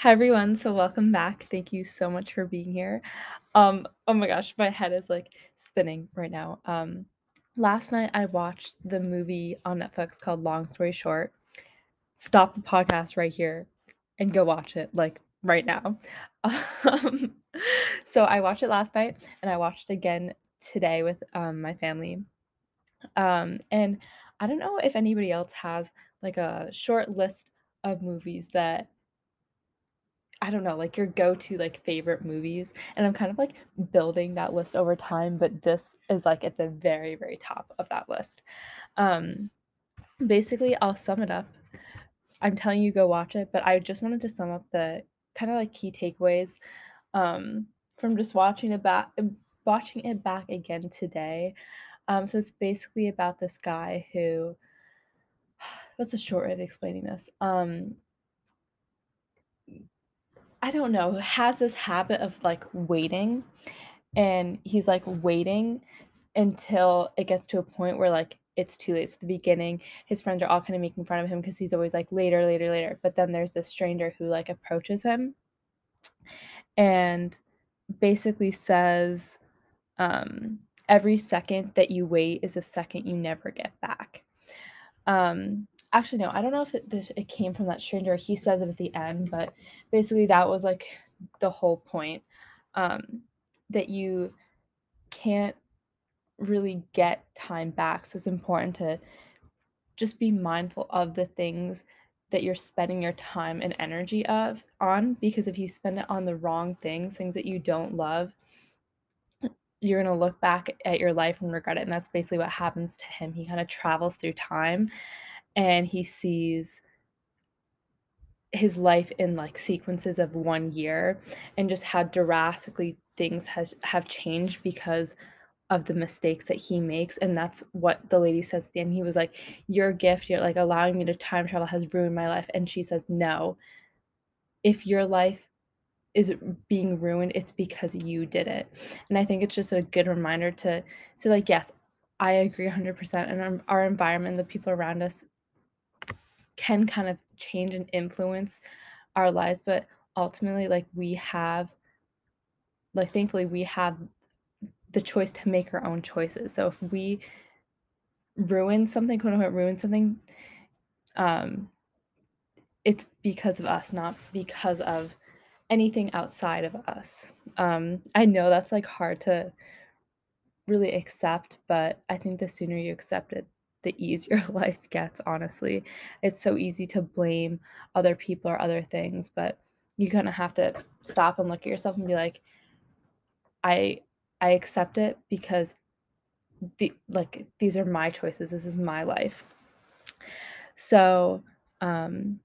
Hi everyone, so welcome back. Thank you so much for being here. Um, oh my gosh, my head is like spinning right now. Um, last night I watched the movie on Netflix called Long Story Short. Stop the podcast right here and go watch it like right now. Um, so I watched it last night and I watched it again today with um, my family. Um, and I don't know if anybody else has like a short list of movies that I don't know, like your go-to like favorite movies, and I'm kind of like building that list over time, but this is like at the very, very top of that list. Um, basically, I'll sum it up. I'm telling you go watch it, but I just wanted to sum up the kind of like key takeaways um, from just watching it back, watching it back again today. Um, so it's basically about this guy who. What's a short way of explaining this? Um, I don't know, has this habit of, like, waiting, and he's, like, waiting until it gets to a point where, like, it's too late. It's the beginning, his friends are all kinda making fun of him because he's always like, "Later, later, later," but then there's this stranger who, like, approaches him and basically says, um, "Every second that you wait is a second you never get back." Um, actually, no, I don't know if it this it came from that stranger, he says it at the end, but basically that was, like, the whole point, um, that you can't really get time back, so it's important to just be mindful of the things that you're spending your time and energy of on, because if you spend it on the wrong things, things that you don't love, you're gonna look back at your life and regret it, and that's basically what happens to him. He kinda travels through time, and he sees his life in, like, sequences of 1 year and just how drastically things has have changed because of the mistakes that he makes, and that's what the lady says at the end. He was like, "Your gift, you're, like, allowing me to time travel has ruined my life," and she says, "No. If your life is being ruined, it's because you did it." And I think it's just a good reminder to to, like, yes, I agree 100%, and our our environment, the people around us can kind of change and influence our lives, but ultimately, like, we have like, thankfully, we have the choice to make our own choices. So if we ruin something, quote unquote, ruin something, um, it's because of us, not because of anything outside of us. Um, I know that's like hard to really accept, but I think the sooner you accept it, the easier life gets, honestly. It's so easy to blame other people or other things, but you kind of have to stop and look at yourself and be like, I I accept it because the like these are my choices. This is my life. So, um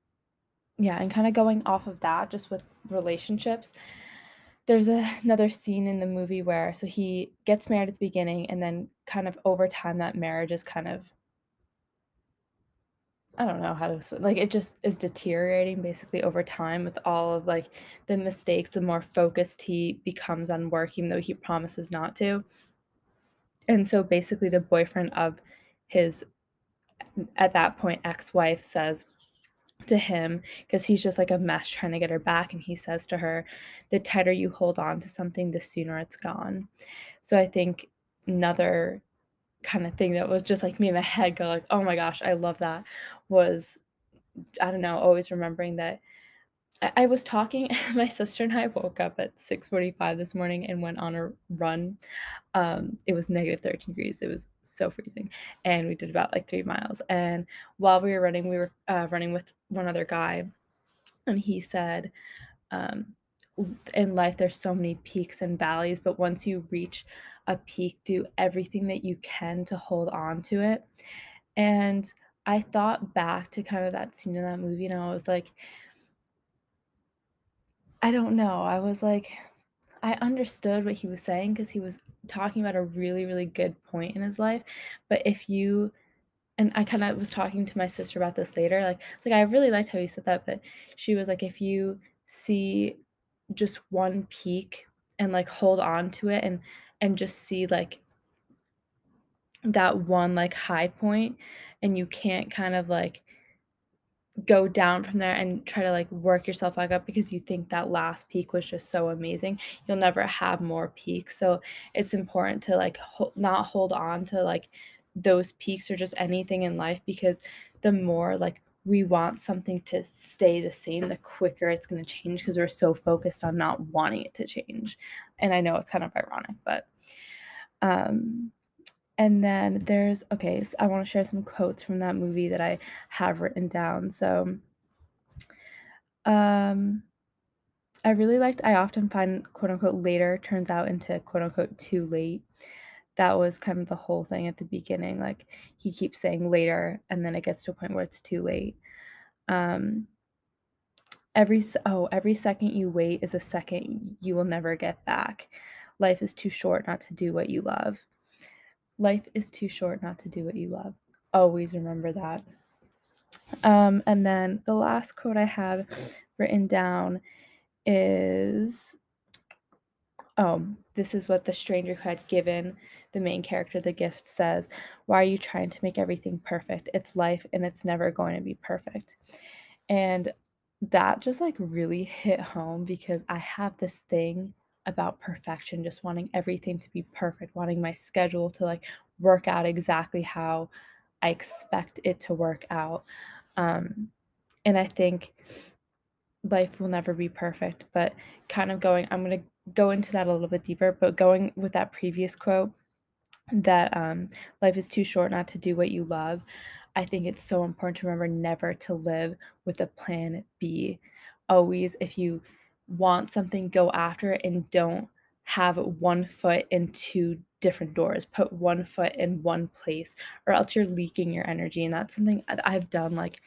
yeah, and kind of going off of that just with relationships, there's a, another scene in the movie where so he gets married at the beginning and then kind of over time that marriage is kind of I don't know how to like, it just is deteriorating basically over time with all of, like, the mistakes, the more focused he becomes on work, even though he promises not to. And so basically the boyfriend of his at that point, ex-wife says to him, because he's just like a mess trying to get her back, and he says to her, "The tighter you hold on to something, the sooner it's gone." So I think another kind of thing that was just like me in my head go like, "Oh my gosh, I love that," was I don't know, always remembering that I was talking my sister and I woke up at 6:45 this morning and went on a run. Um, it was negative 13 degrees, it was so freezing, and we did about, like, 3 miles, and while we were running, we were, uh, running with one other guy, and he said, um, in life, there's so many peaks and valleys, but once you reach a peak, do everything that you can to hold on to it." And I thought back to kind of that scene in that movie, and I was like I don't know, I was like I understood what he was saying because he was talking about a really, really good point in his life, but if you and I kinda was talking to my sister about this later, like, it's like, "I really liked how you said that," but she was like, "If you see just one peak and, like, hold on to it and and just see, like, that one, like, high point, and you can't kind of, like go down from there and try to like work yourself back up because you think that last peak was just so amazing you'll never have more peaks. So it's important to like ho- not hold on to like those peaks or just anything in life because the more like we want something to stay the same the quicker it's going to change because we're so focused on not wanting it to change. And i know it's kind of ironic but um and then there's okay, so I want to share some quotes from that movie that I have written down. So um I really liked I often find quote unquote later turns out into quote unquote too late. That was kind of the whole thing at the beginning. Like he keeps saying later and then it gets to a point where it's too late. Um every oh, every second you wait is a second you will never get back. Life is too short not to do what you love. Life is too short not to do what you love. Always remember that. Um, and then the last quote I have written down is oh, this is what the stranger who had given the main character the gift says. Why are you trying to make everything perfect? It's life and it's never going to be perfect. And that just like really hit home because I have this thing about perfection, just wanting everything to be perfect, wanting my schedule to like work out exactly how I expect it to work out. Um, and I think life will never be perfect, but kind of going, I'm going to go into that a little bit deeper, but going with that previous quote that um, life is too short not to do what you love. I think it's so important to remember never to live with a plan B. Always, if you want something, go after it and don't have one foot in two different doors. Put one foot in one place, or else you're leaking your energy. And that's something I've done like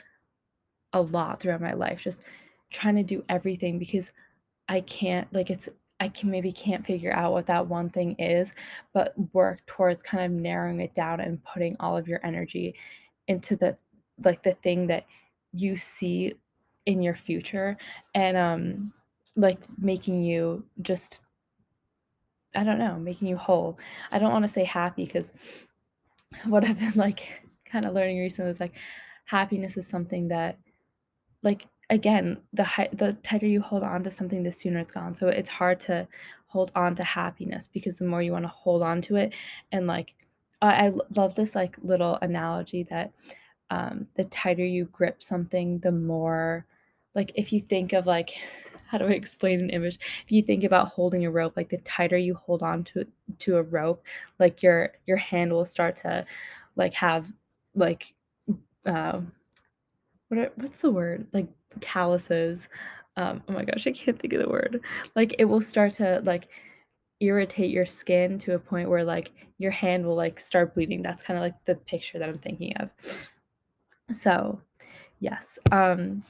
a lot throughout my life, just trying to do everything because I can't, like, it's, I can maybe can't figure out what that one thing is, but work towards kind of narrowing it down and putting all of your energy into the, like, the thing that you see in your future and, um, like making you just I don't know, making you whole. I don't wanna say happy because what I've been, like, kinda learning recently is, like, happiness is something that like, again, the the tighter you hold on to something, the sooner it's gone. So it's hard to hold on to happiness because the more you wanna hold on to it and, like, I I love this, like, little analogy that, um, the tighter you grip something, the more like, if you think of, like how do I explain an image? If you think about holding a rope, like the tighter you hold on to to a rope, like your your hand will start to like have like uh, what what's the word? Like calluses. Um, oh my gosh, I can't think of the word. Like it will start to like irritate your skin to a point where like your hand will like start bleeding. That's kind of like the picture that I'm thinking of. So, yes. Um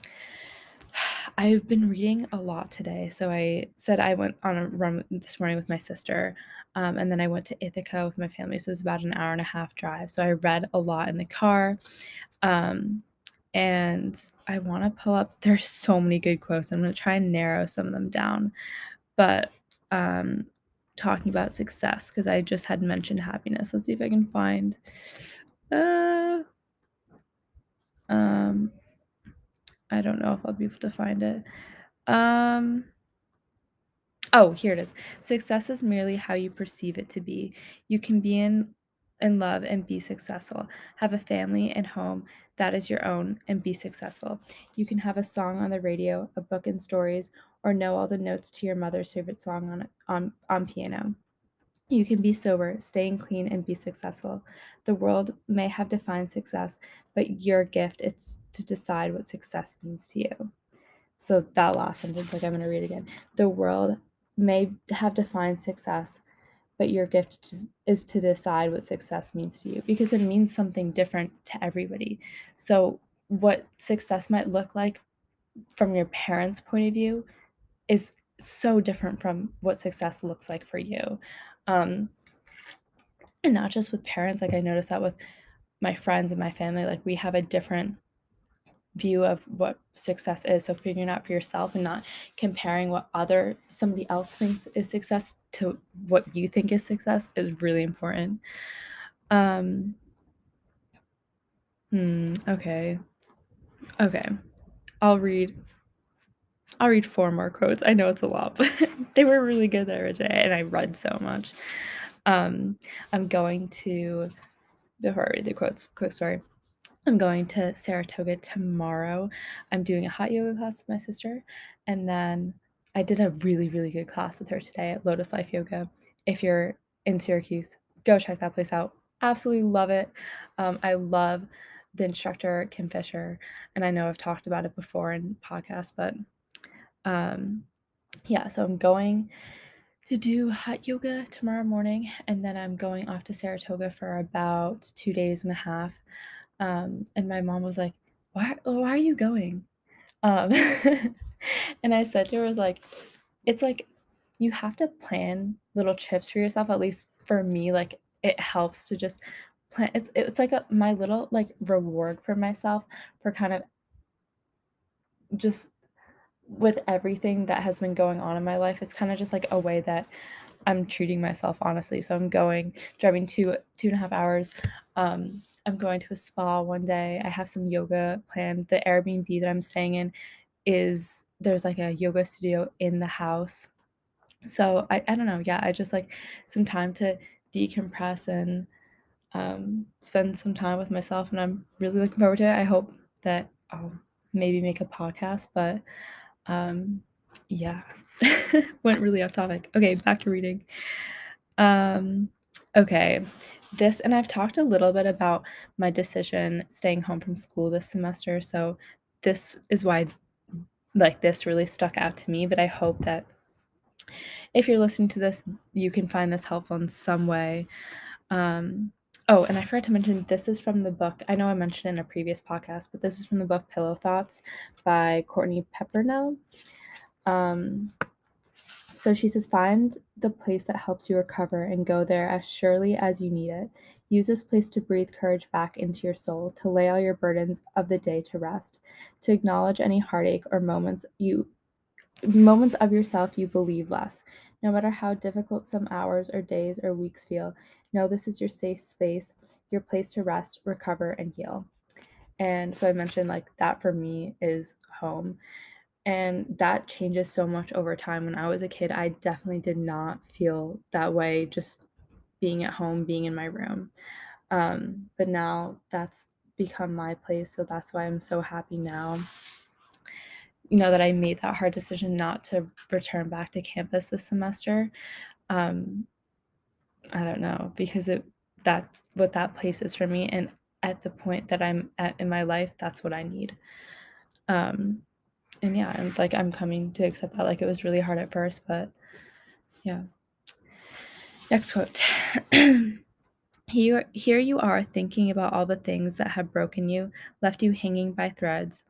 I've been reading a lot today. So I said I went on a run this morning with my sister, um, and then I went to Ithaca with my family. So it was about an hour and a half drive. So I read a lot in the car. Um, and I want to pull up, there's so many good quotes. I'm going to try and narrow some of them down. But um, talking about success, because I just had mentioned happiness. Let's see if I can find. Uh, um, I don't know if I'll be able to find it. Um, oh, here it is. Success is merely how you perceive it to be. You can be in in love and be successful. Have a family and home that is your own and be successful. You can have a song on the radio, a book and stories, or know all the notes to your mother's favorite song on on on piano. You can be sober, staying clean, and be successful. The world may have defined success, but your gift is to decide what success means to you. So that last sentence, like I'm going to read again. The world may have defined success, but your gift is to decide what success means to you because it means something different to everybody. So what success might look like from your parents' point of view is so different from what success looks like for you. Um, and not just with parents, like I noticed that with my friends and my family, like we have a different view of what success is. So figuring out for yourself and not comparing what other somebody else thinks is success to what you think is success is really important. Um hmm, okay. Okay. I'll read I'll read four more quotes. I know it's a lot, but they were really good there today, and I read so much. Um, I'm going to before I read the quotes, quick story. I'm going to Saratoga tomorrow. I'm doing a hot yoga class with my sister, and then I did a really, really good class with her today at Lotus Life Yoga. If you're in Syracuse, go check that place out. Absolutely love it. Um, I love the instructor, Kim Fisher, and I know I've talked about it before in podcasts, but um, yeah, so I'm going to do hot yoga tomorrow morning, and then I'm going off to Saratoga for about two days and a half. Um, and my mom was like, "Why? Why are you going?" Um, and I said to her, "Was like, it's like you have to plan little trips for yourself. At least for me, like it helps to just plan. It's it's like a, my little like reward for myself for kind of just with everything that has been going on in my life, it's kind of just like a way that I'm treating myself honestly. So I'm going driving two two and a half hours. Um, I'm going to a spa one day. I have some yoga planned. The Airbnb that I'm staying in is there's like a yoga studio in the house. So I, I don't know. Yeah, I just like some time to decompress and um, spend some time with myself. And I'm really looking forward to it. I hope that I'll maybe make a podcast, but um, yeah, went really off topic. Okay, back to reading. Um, okay, this, and I've talked a little bit about my decision staying home from school this semester. So this is why, like, this really stuck out to me. But I hope that if you're listening to this, you can find this helpful in some way. Um, oh, and I forgot to mention this is from the book. I know I mentioned in a previous podcast, but this is from the book Pillow Thoughts by Courtney Peppernell. Um, so she says, find the place that helps you recover and go there as surely as you need it. Use this place to breathe courage back into your soul, to lay all your burdens of the day to rest, to acknowledge any heartache or moments you moments of yourself you believe less. No matter how difficult some hours or days or weeks feel, know this is your safe space, your place to rest, recover, and heal. And so I mentioned like that for me is home. And that changes so much over time. When I was a kid, I definitely did not feel that way just being at home, being in my room. Um, but now that's become my place. So that's why I'm so happy now you know that I made that hard decision not to return back to campus this semester. Um, I don't know because it that's what that place is for me, and at the point that I'm at in my life, that's what I need. Um, and yeah, and like I'm coming to accept that. Like it was really hard at first, but yeah. Next quote. Here, here you are thinking about all the things that have broken you, left you hanging by threads,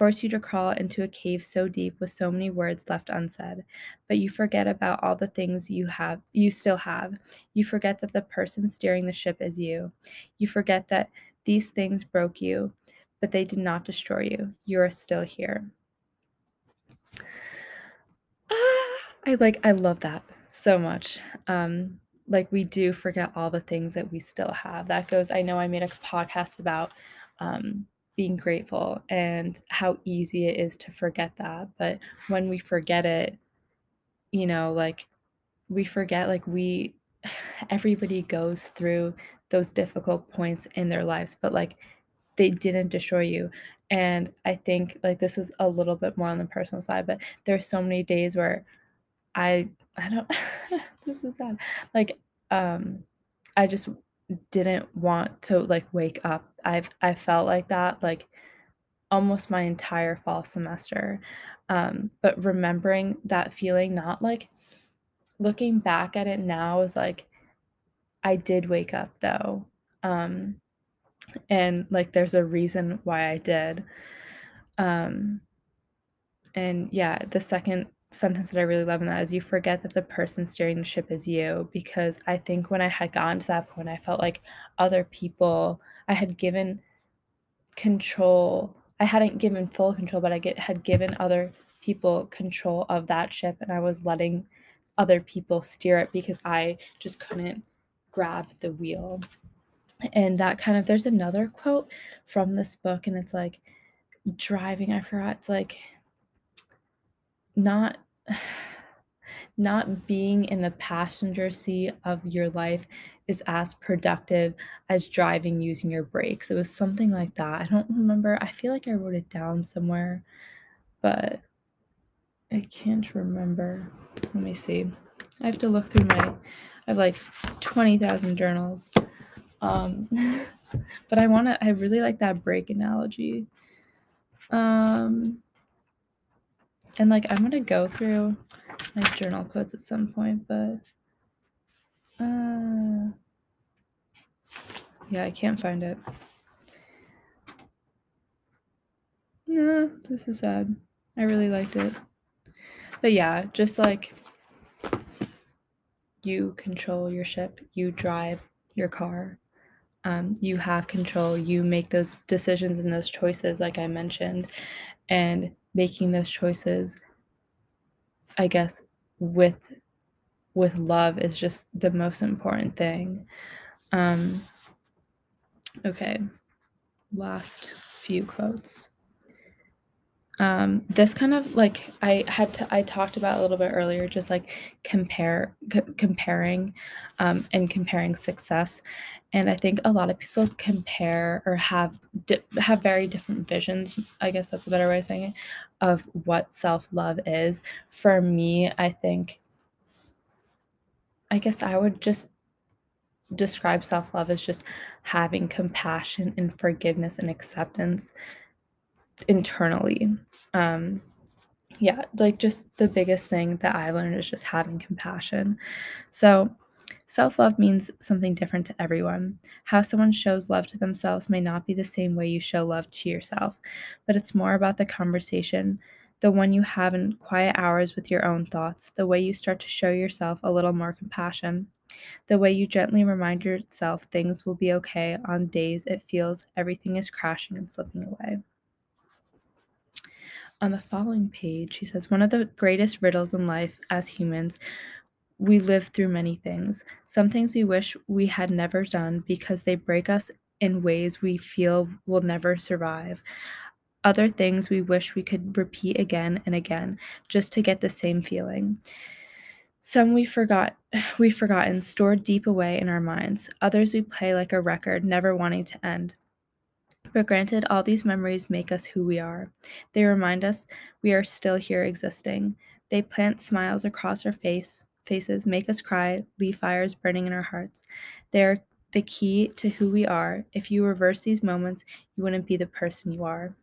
force you to crawl into a cave so deep with so many words left unsaid. But you forget about all the things you have you still have. You forget that the person steering the ship is you. You forget that these things broke you, but they did not destroy you. You are still here. Ah, I like I love that so much. Um like we do forget all the things that we still have. That goes I know I made a podcast about um being grateful and how easy it is to forget that. But when we forget it, you know, like we forget, like we, everybody goes through those difficult points in their lives, but like they didn't destroy you. And I think like this is a little bit more on the personal side, but there's so many days where I, I don't, this is sad. Like, um, I just didn't want to like wake up. I've I felt like that like almost my entire fall semester. Um, but remembering that feeling, not like looking back at it now is like I did wake up though. Um, and like there's a reason why I did. Um, and yeah, the second sentence that I really love in that is you forget that the person steering the ship is you because I think when I had gotten to that point I felt like other people I had given control I hadn't given full control but I get had given other people control of that ship and I was letting other people steer it because I just couldn't grab the wheel. And that kind of there's another quote from this book and it's like driving, I forgot, it's like not not being in the passenger seat of your life is as productive as driving using your brakes. It was something like that. I don't remember. I feel like I wrote it down somewhere, but I can't remember. Let me see. I have to look through my I have like 20,000 journals. Um but I want to I really like that brake analogy. Um and like I'm to go through my journal quotes at some point, but uh yeah, I can't find it. No, this is sad. I really liked it. But yeah, just like you control your ship, you drive your car, um, you have control, you make those decisions and those choices, like I mentioned, and making those choices, I guess, with with love is just the most important thing. Um, okay, last few quotes. Um, this kind of like I had to I talked about a little bit earlier, just like compare c- comparing um, and comparing success, and I think a lot of people compare or have di- have very different visions. I guess that's a better way of saying it of what self love is. For me, I think I guess I would just describe self love as just having compassion and forgiveness and acceptance internally. Um, yeah, like just the biggest thing that I learned is just having compassion. So, self love means something different to everyone. How someone shows love to themselves may not be the same way you show love to yourself, but it's more about the conversation, the one you have in quiet hours with your own thoughts, the way you start to show yourself a little more compassion, the way you gently remind yourself things will be okay on days it feels everything is crashing and slipping away. On the following page, she says, One of the greatest riddles in life as humans, we live through many things. Some things we wish we had never done because they break us in ways we feel will never survive. Other things we wish we could repeat again and again just to get the same feeling. Some we forgot we've forgotten, stored deep away in our minds. Others we play like a record, never wanting to end. But granted, all these memories make us who we are. They remind us we are still here existing. They plant smiles across our face, faces, make us cry, leave fires burning in our hearts. They are the key to who we are. If you reverse these moments, you wouldn't be the person you are.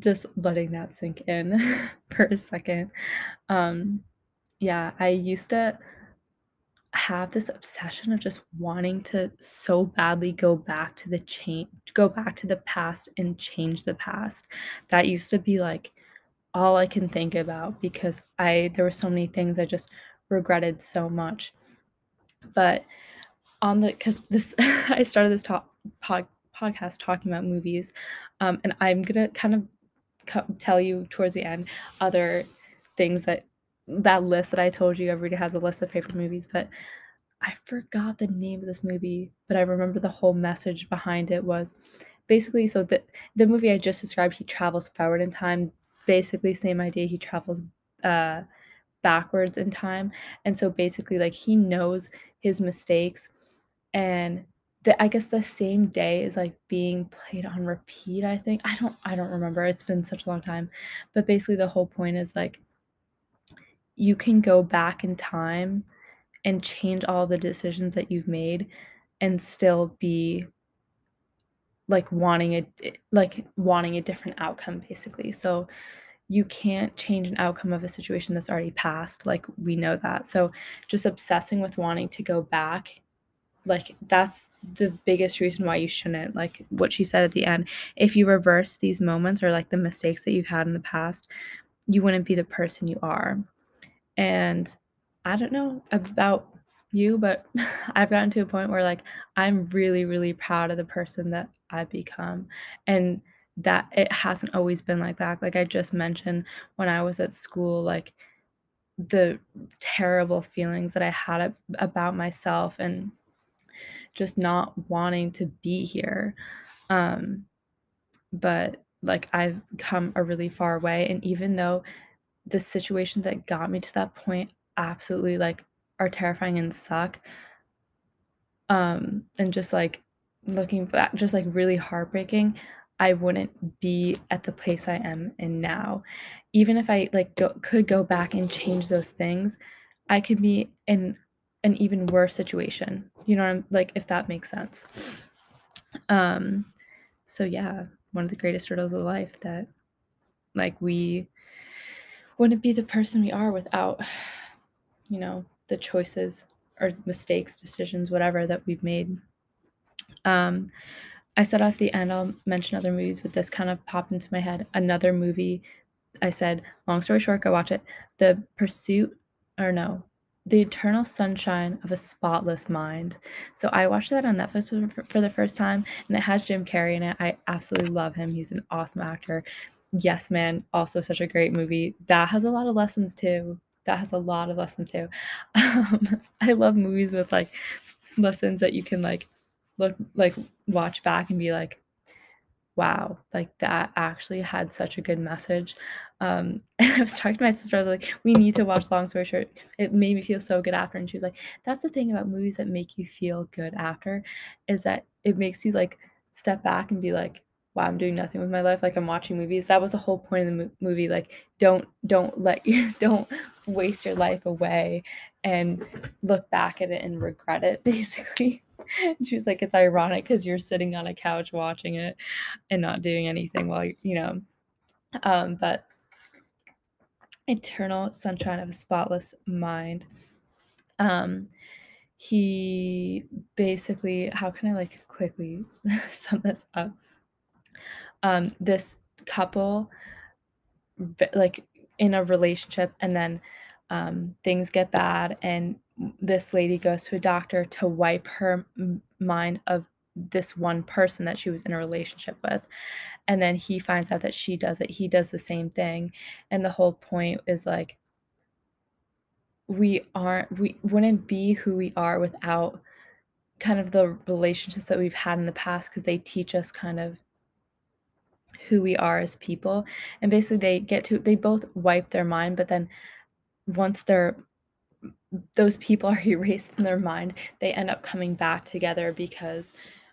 Just letting that sink in for a second. Um, yeah, I used to have this obsession of just wanting to so badly go back to the change go back to the past and change the past. That used to be like all I can think about because I there were so many things I just regretted so much. But on the cuz this I started this talk, pod, podcast talking about movies um, and I'm to kind of co- tell you towards the end other things that that list that I told you, everybody has a list of favorite movies, but I forgot the name of this movie, but I remember the whole message behind it was basically so the the movie I just described, he travels forward in time, basically same idea, he travels uh backwards in time. And so basically like he knows his mistakes and the I guess the same day is like being played on repeat, I think. I don't I don't remember. It's been such a long time. But basically the whole point is like you can go back in time and change all the decisions that you've made and still be like wanting it eh, like wanting a different outcome basically. So you can't change an outcome of a situation that's already passed like we know that. So just obsessing with wanting to go back like that's the biggest reason why you shouldn't like what she said at the end if you reverse these moments or like the mistakes that you've had in the past you wouldn't be the person you are. And I don't know about you, but I've gotten to a point where like I'm really, really proud of the person that I've become. And that it hasn't always been like that. Like I just mentioned when I was at school, like the terrible feelings that I had about myself and just not wanting to be here. Um, but, like, I've come a really far way, and even though the situation that got me to that point absolutely, like, are terrifying and suck um, and just, like, looking back just, like, really heartbreaking, I wouldn't be at the place I am in now. Even if I, like, go could go back and change those things, I could be in an even worse situation, you know I'm like, if that makes sense. Um, so yeah, one of the greatest riddles of life that, like, we wouldn't be the person we are without, you know, the choices or mistakes, decisions, whatever that we've made. Um, I said at the end I'll mention other movies, but this kind of popped into my head. Another movie I said, long story short, go watch it. The Pursuit or no, The Eternal Sunshine of a Spotless Mind. So I watched that on Netflix for, for the first time, and it has Jim Carrey in it. I absolutely love him. He's an awesome actor. Yes Man, also such a great movie. That has a lot of lessons too. That has a lot of lessons too. Um, I love movies with like lessons that you can like look like watch back and be like, wow, like that actually had such a good message. Um, and I was talking to my sister, I was like, we need to watch Long Story Short. It made me feel so good after. And she was like, that's the thing about movies that make you feel good after is that it makes you like step back and be like, wow, I'm doing nothing with my life. Like I'm watching movies. That was the whole point of the mo- movie. Like, don't, don't let you, don't waste your life away and look back at it and regret it basically. She was like, it's ironic because you're sitting on a couch watching it and not doing anything while you, you know. Um, but Eternal Sunshine of a Spotless Mind. Um, he basically, how can I like quickly sum this up? Um, this couple, like in a relationship, and then um, things get bad, and this lady goes to a doctor to wipe her mind of this one person that she was in a relationship with. And then he finds out that she does it he does the same thing. And the whole point is like we aren't we wouldn't be who we are without kind of the relationships that we've had in the past because they teach us kind of who we are as people and basically they get to they both wipe their mind but then once they're those people are erased from their mind they end up coming back together because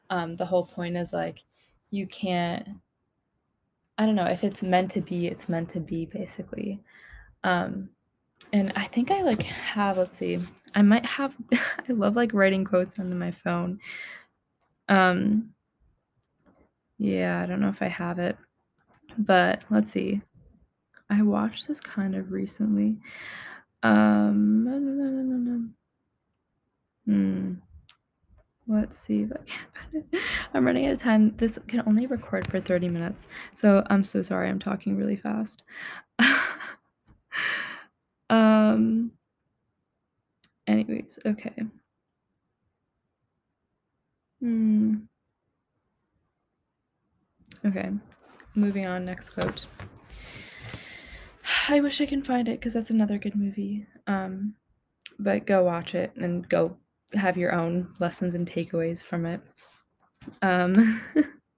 um, the whole point is like you can't i don't know if it's meant to be it's meant to be basically. Um, and i think i like have let's see i might have i love like writing quotes onto my phone. Um yeah i don't know if i have it but let's see i watched this kind of recently um no, no, no. Hmm. Let's see if I can find it. I'm running out of time. This can only record for 30 minutes. So I'm so sorry I'm talking really fast. um anyways, okay. Hmm. Okay. Moving on, next quote. I wish I can find it because that's another good movie. Um, but go watch it and go have your own lessons and takeaways from it. Um,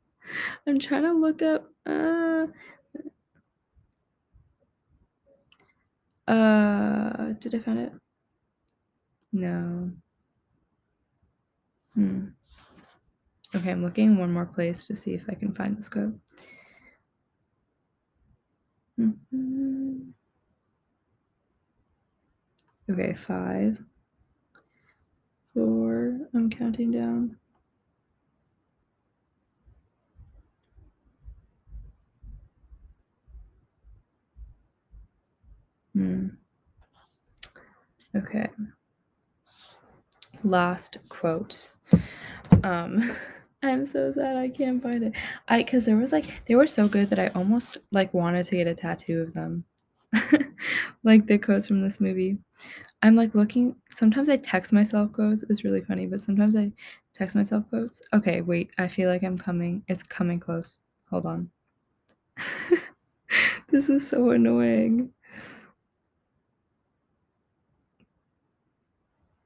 I'm trying to look up. Uh, uh, did I find it? No. Hmm. Okay, I'm looking one more place to see if I can find this quote. Mm-hmm. Okay, five, four, I'm counting down. Hmm. Okay. Last quote. Um, I'm so sad I can't find it. I because there was like they were so good that I almost like wanted to get a tattoo of them. like the quotes from this movie. I'm like looking sometimes I text myself quotes. It's really funny, but sometimes I text myself quotes. Okay, wait. I feel like I'm coming. It's coming close. Hold on. this is so annoying.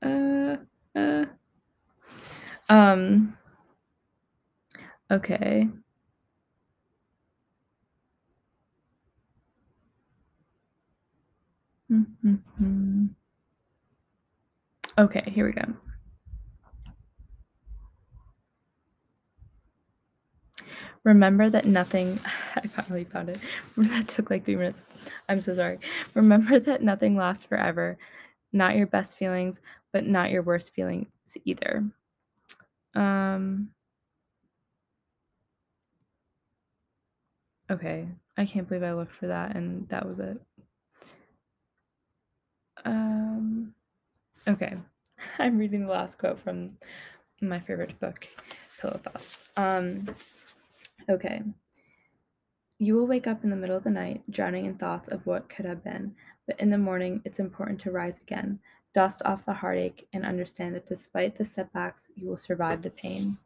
Uh, uh. Um. Okay. Mm-hmm. Okay, here we go. Remember that nothing, I finally found it. that took like three minutes. I'm so sorry. Remember that nothing lasts forever. Not your best feelings, but not your worst feelings either. Um, Okay, I can't believe I looked for that and that was it. Um. Okay, I'm reading the last quote from my favorite book, Pillow Thoughts. Um. Okay. You will wake up in the middle of the night, drowning in thoughts of what could have been, but in the morning it's important to rise again, dust off the heartache, and understand that despite the setbacks, you will survive the pain.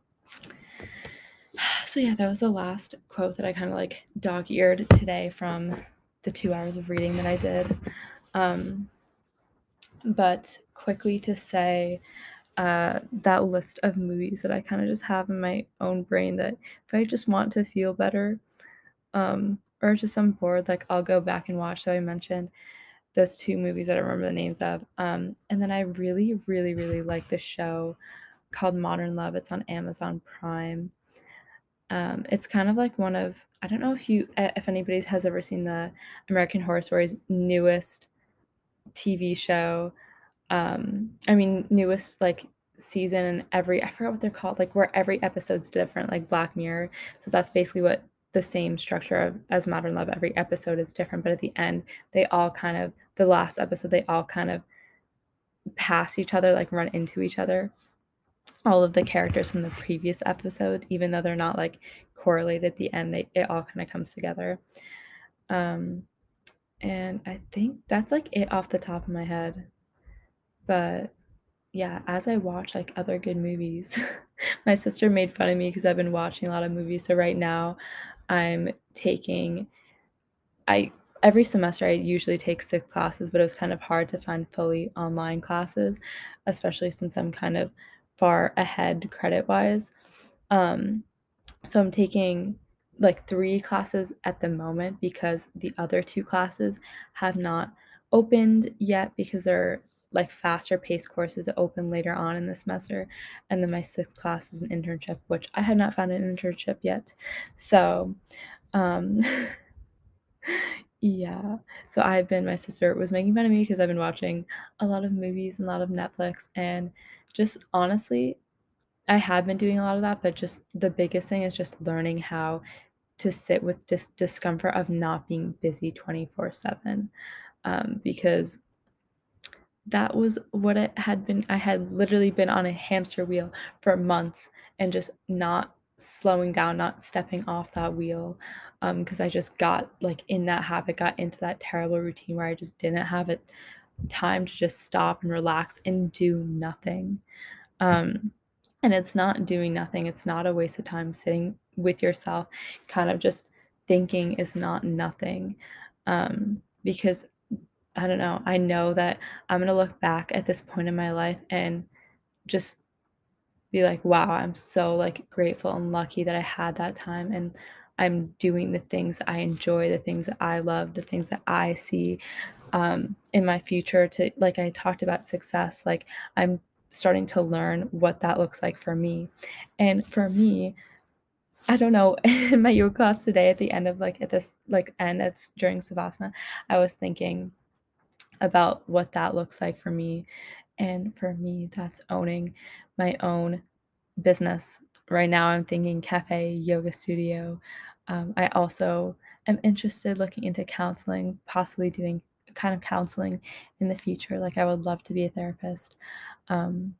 So, yeah, that was the last quote that I kind of like dog eared today from the two hours of reading that I did. Um, but quickly to say, uh, that list of movies that I kind of just have in my own brain that if I just want to feel better, um, or just I'm bored, like I'll go back and watch. So I mentioned those two movies that I remember the names of. Um, and then I really, really, really like the show called Modern Love. It's on Amazon Prime. Um, it's kind of like one of I don't know if you if anybody has ever seen the American Horror Stories newest TV show. Um, I mean newest like season and every I forgot what they're called, like where every episode's different, like Black Mirror. So that's basically what the same structure of as Modern Love. Every episode is different, but at the end, they all kind of the last episode, they all kind of pass each other, like run into each other. All of the characters from the previous episode, even though they're not like correlated at the end, they it all kind of comes together. Um, and I think that's like it off the top of my head. But yeah, as I watch like other good movies, my sister made fun of me because I've been watching a lot of movies. So right now, I'm taking I every semester I usually take six classes, but it was kind of hard to find fully online classes, especially since I'm kind of far ahead credit wise. Um, so I'm taking like three classes at the moment because the other two classes have not opened yet because they're like faster paced courses that open later on in the semester. And then my sixth class is an internship, which I had not found an internship yet. So, um, yeah. So I've been, my sister was making fun of me because I've been watching a lot of movies and a lot of Netflix. And just honestly, I have been doing a lot of that, but just the biggest thing is just learning how to sit with this discomfort of not being busy 24 7. Um, because that was what it had been. I had literally been on a hamster wheel for months and just not slowing down, not stepping off that wheel. Um, because I just got like in that habit, got into that terrible routine where I just didn't have it time to just stop and relax and do nothing. Um, and it's not doing nothing, it's not a waste of time sitting with yourself, kind of just thinking is not nothing. Um, because I don't know. I know that I'm going to look back at this point in my life and just be like, wow, I'm so like grateful and lucky that I had that time and I'm doing the things I enjoy, the things that I love, the things that I see um, in my future to like I talked about success, like I'm starting to learn what that looks like for me. And for me, I don't know, in my yoga class today at the end of like at this like end it's during Savasana, I was thinking about what that looks like for me. And for me, that's owning my own business. Right now, I'm thinking cafe, yoga studio. Um, I also am interested looking into counseling, possibly doing kind of counseling in the future. Like, I would love to be a therapist. Um,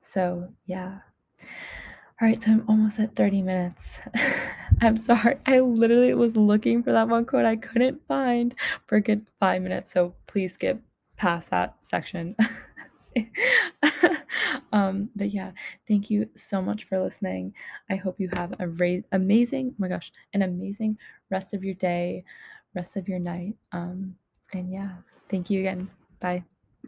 so, yeah. All right, so I'm almost at 30 minutes. I'm sorry. I literally was looking for that one quote I couldn't find for a good five minutes. So please skip past that section. um, but yeah, thank you so much for listening. I hope you have a ra- amazing, oh my gosh, an amazing rest of your day, rest of your night. Um, and yeah, thank you again. Bye.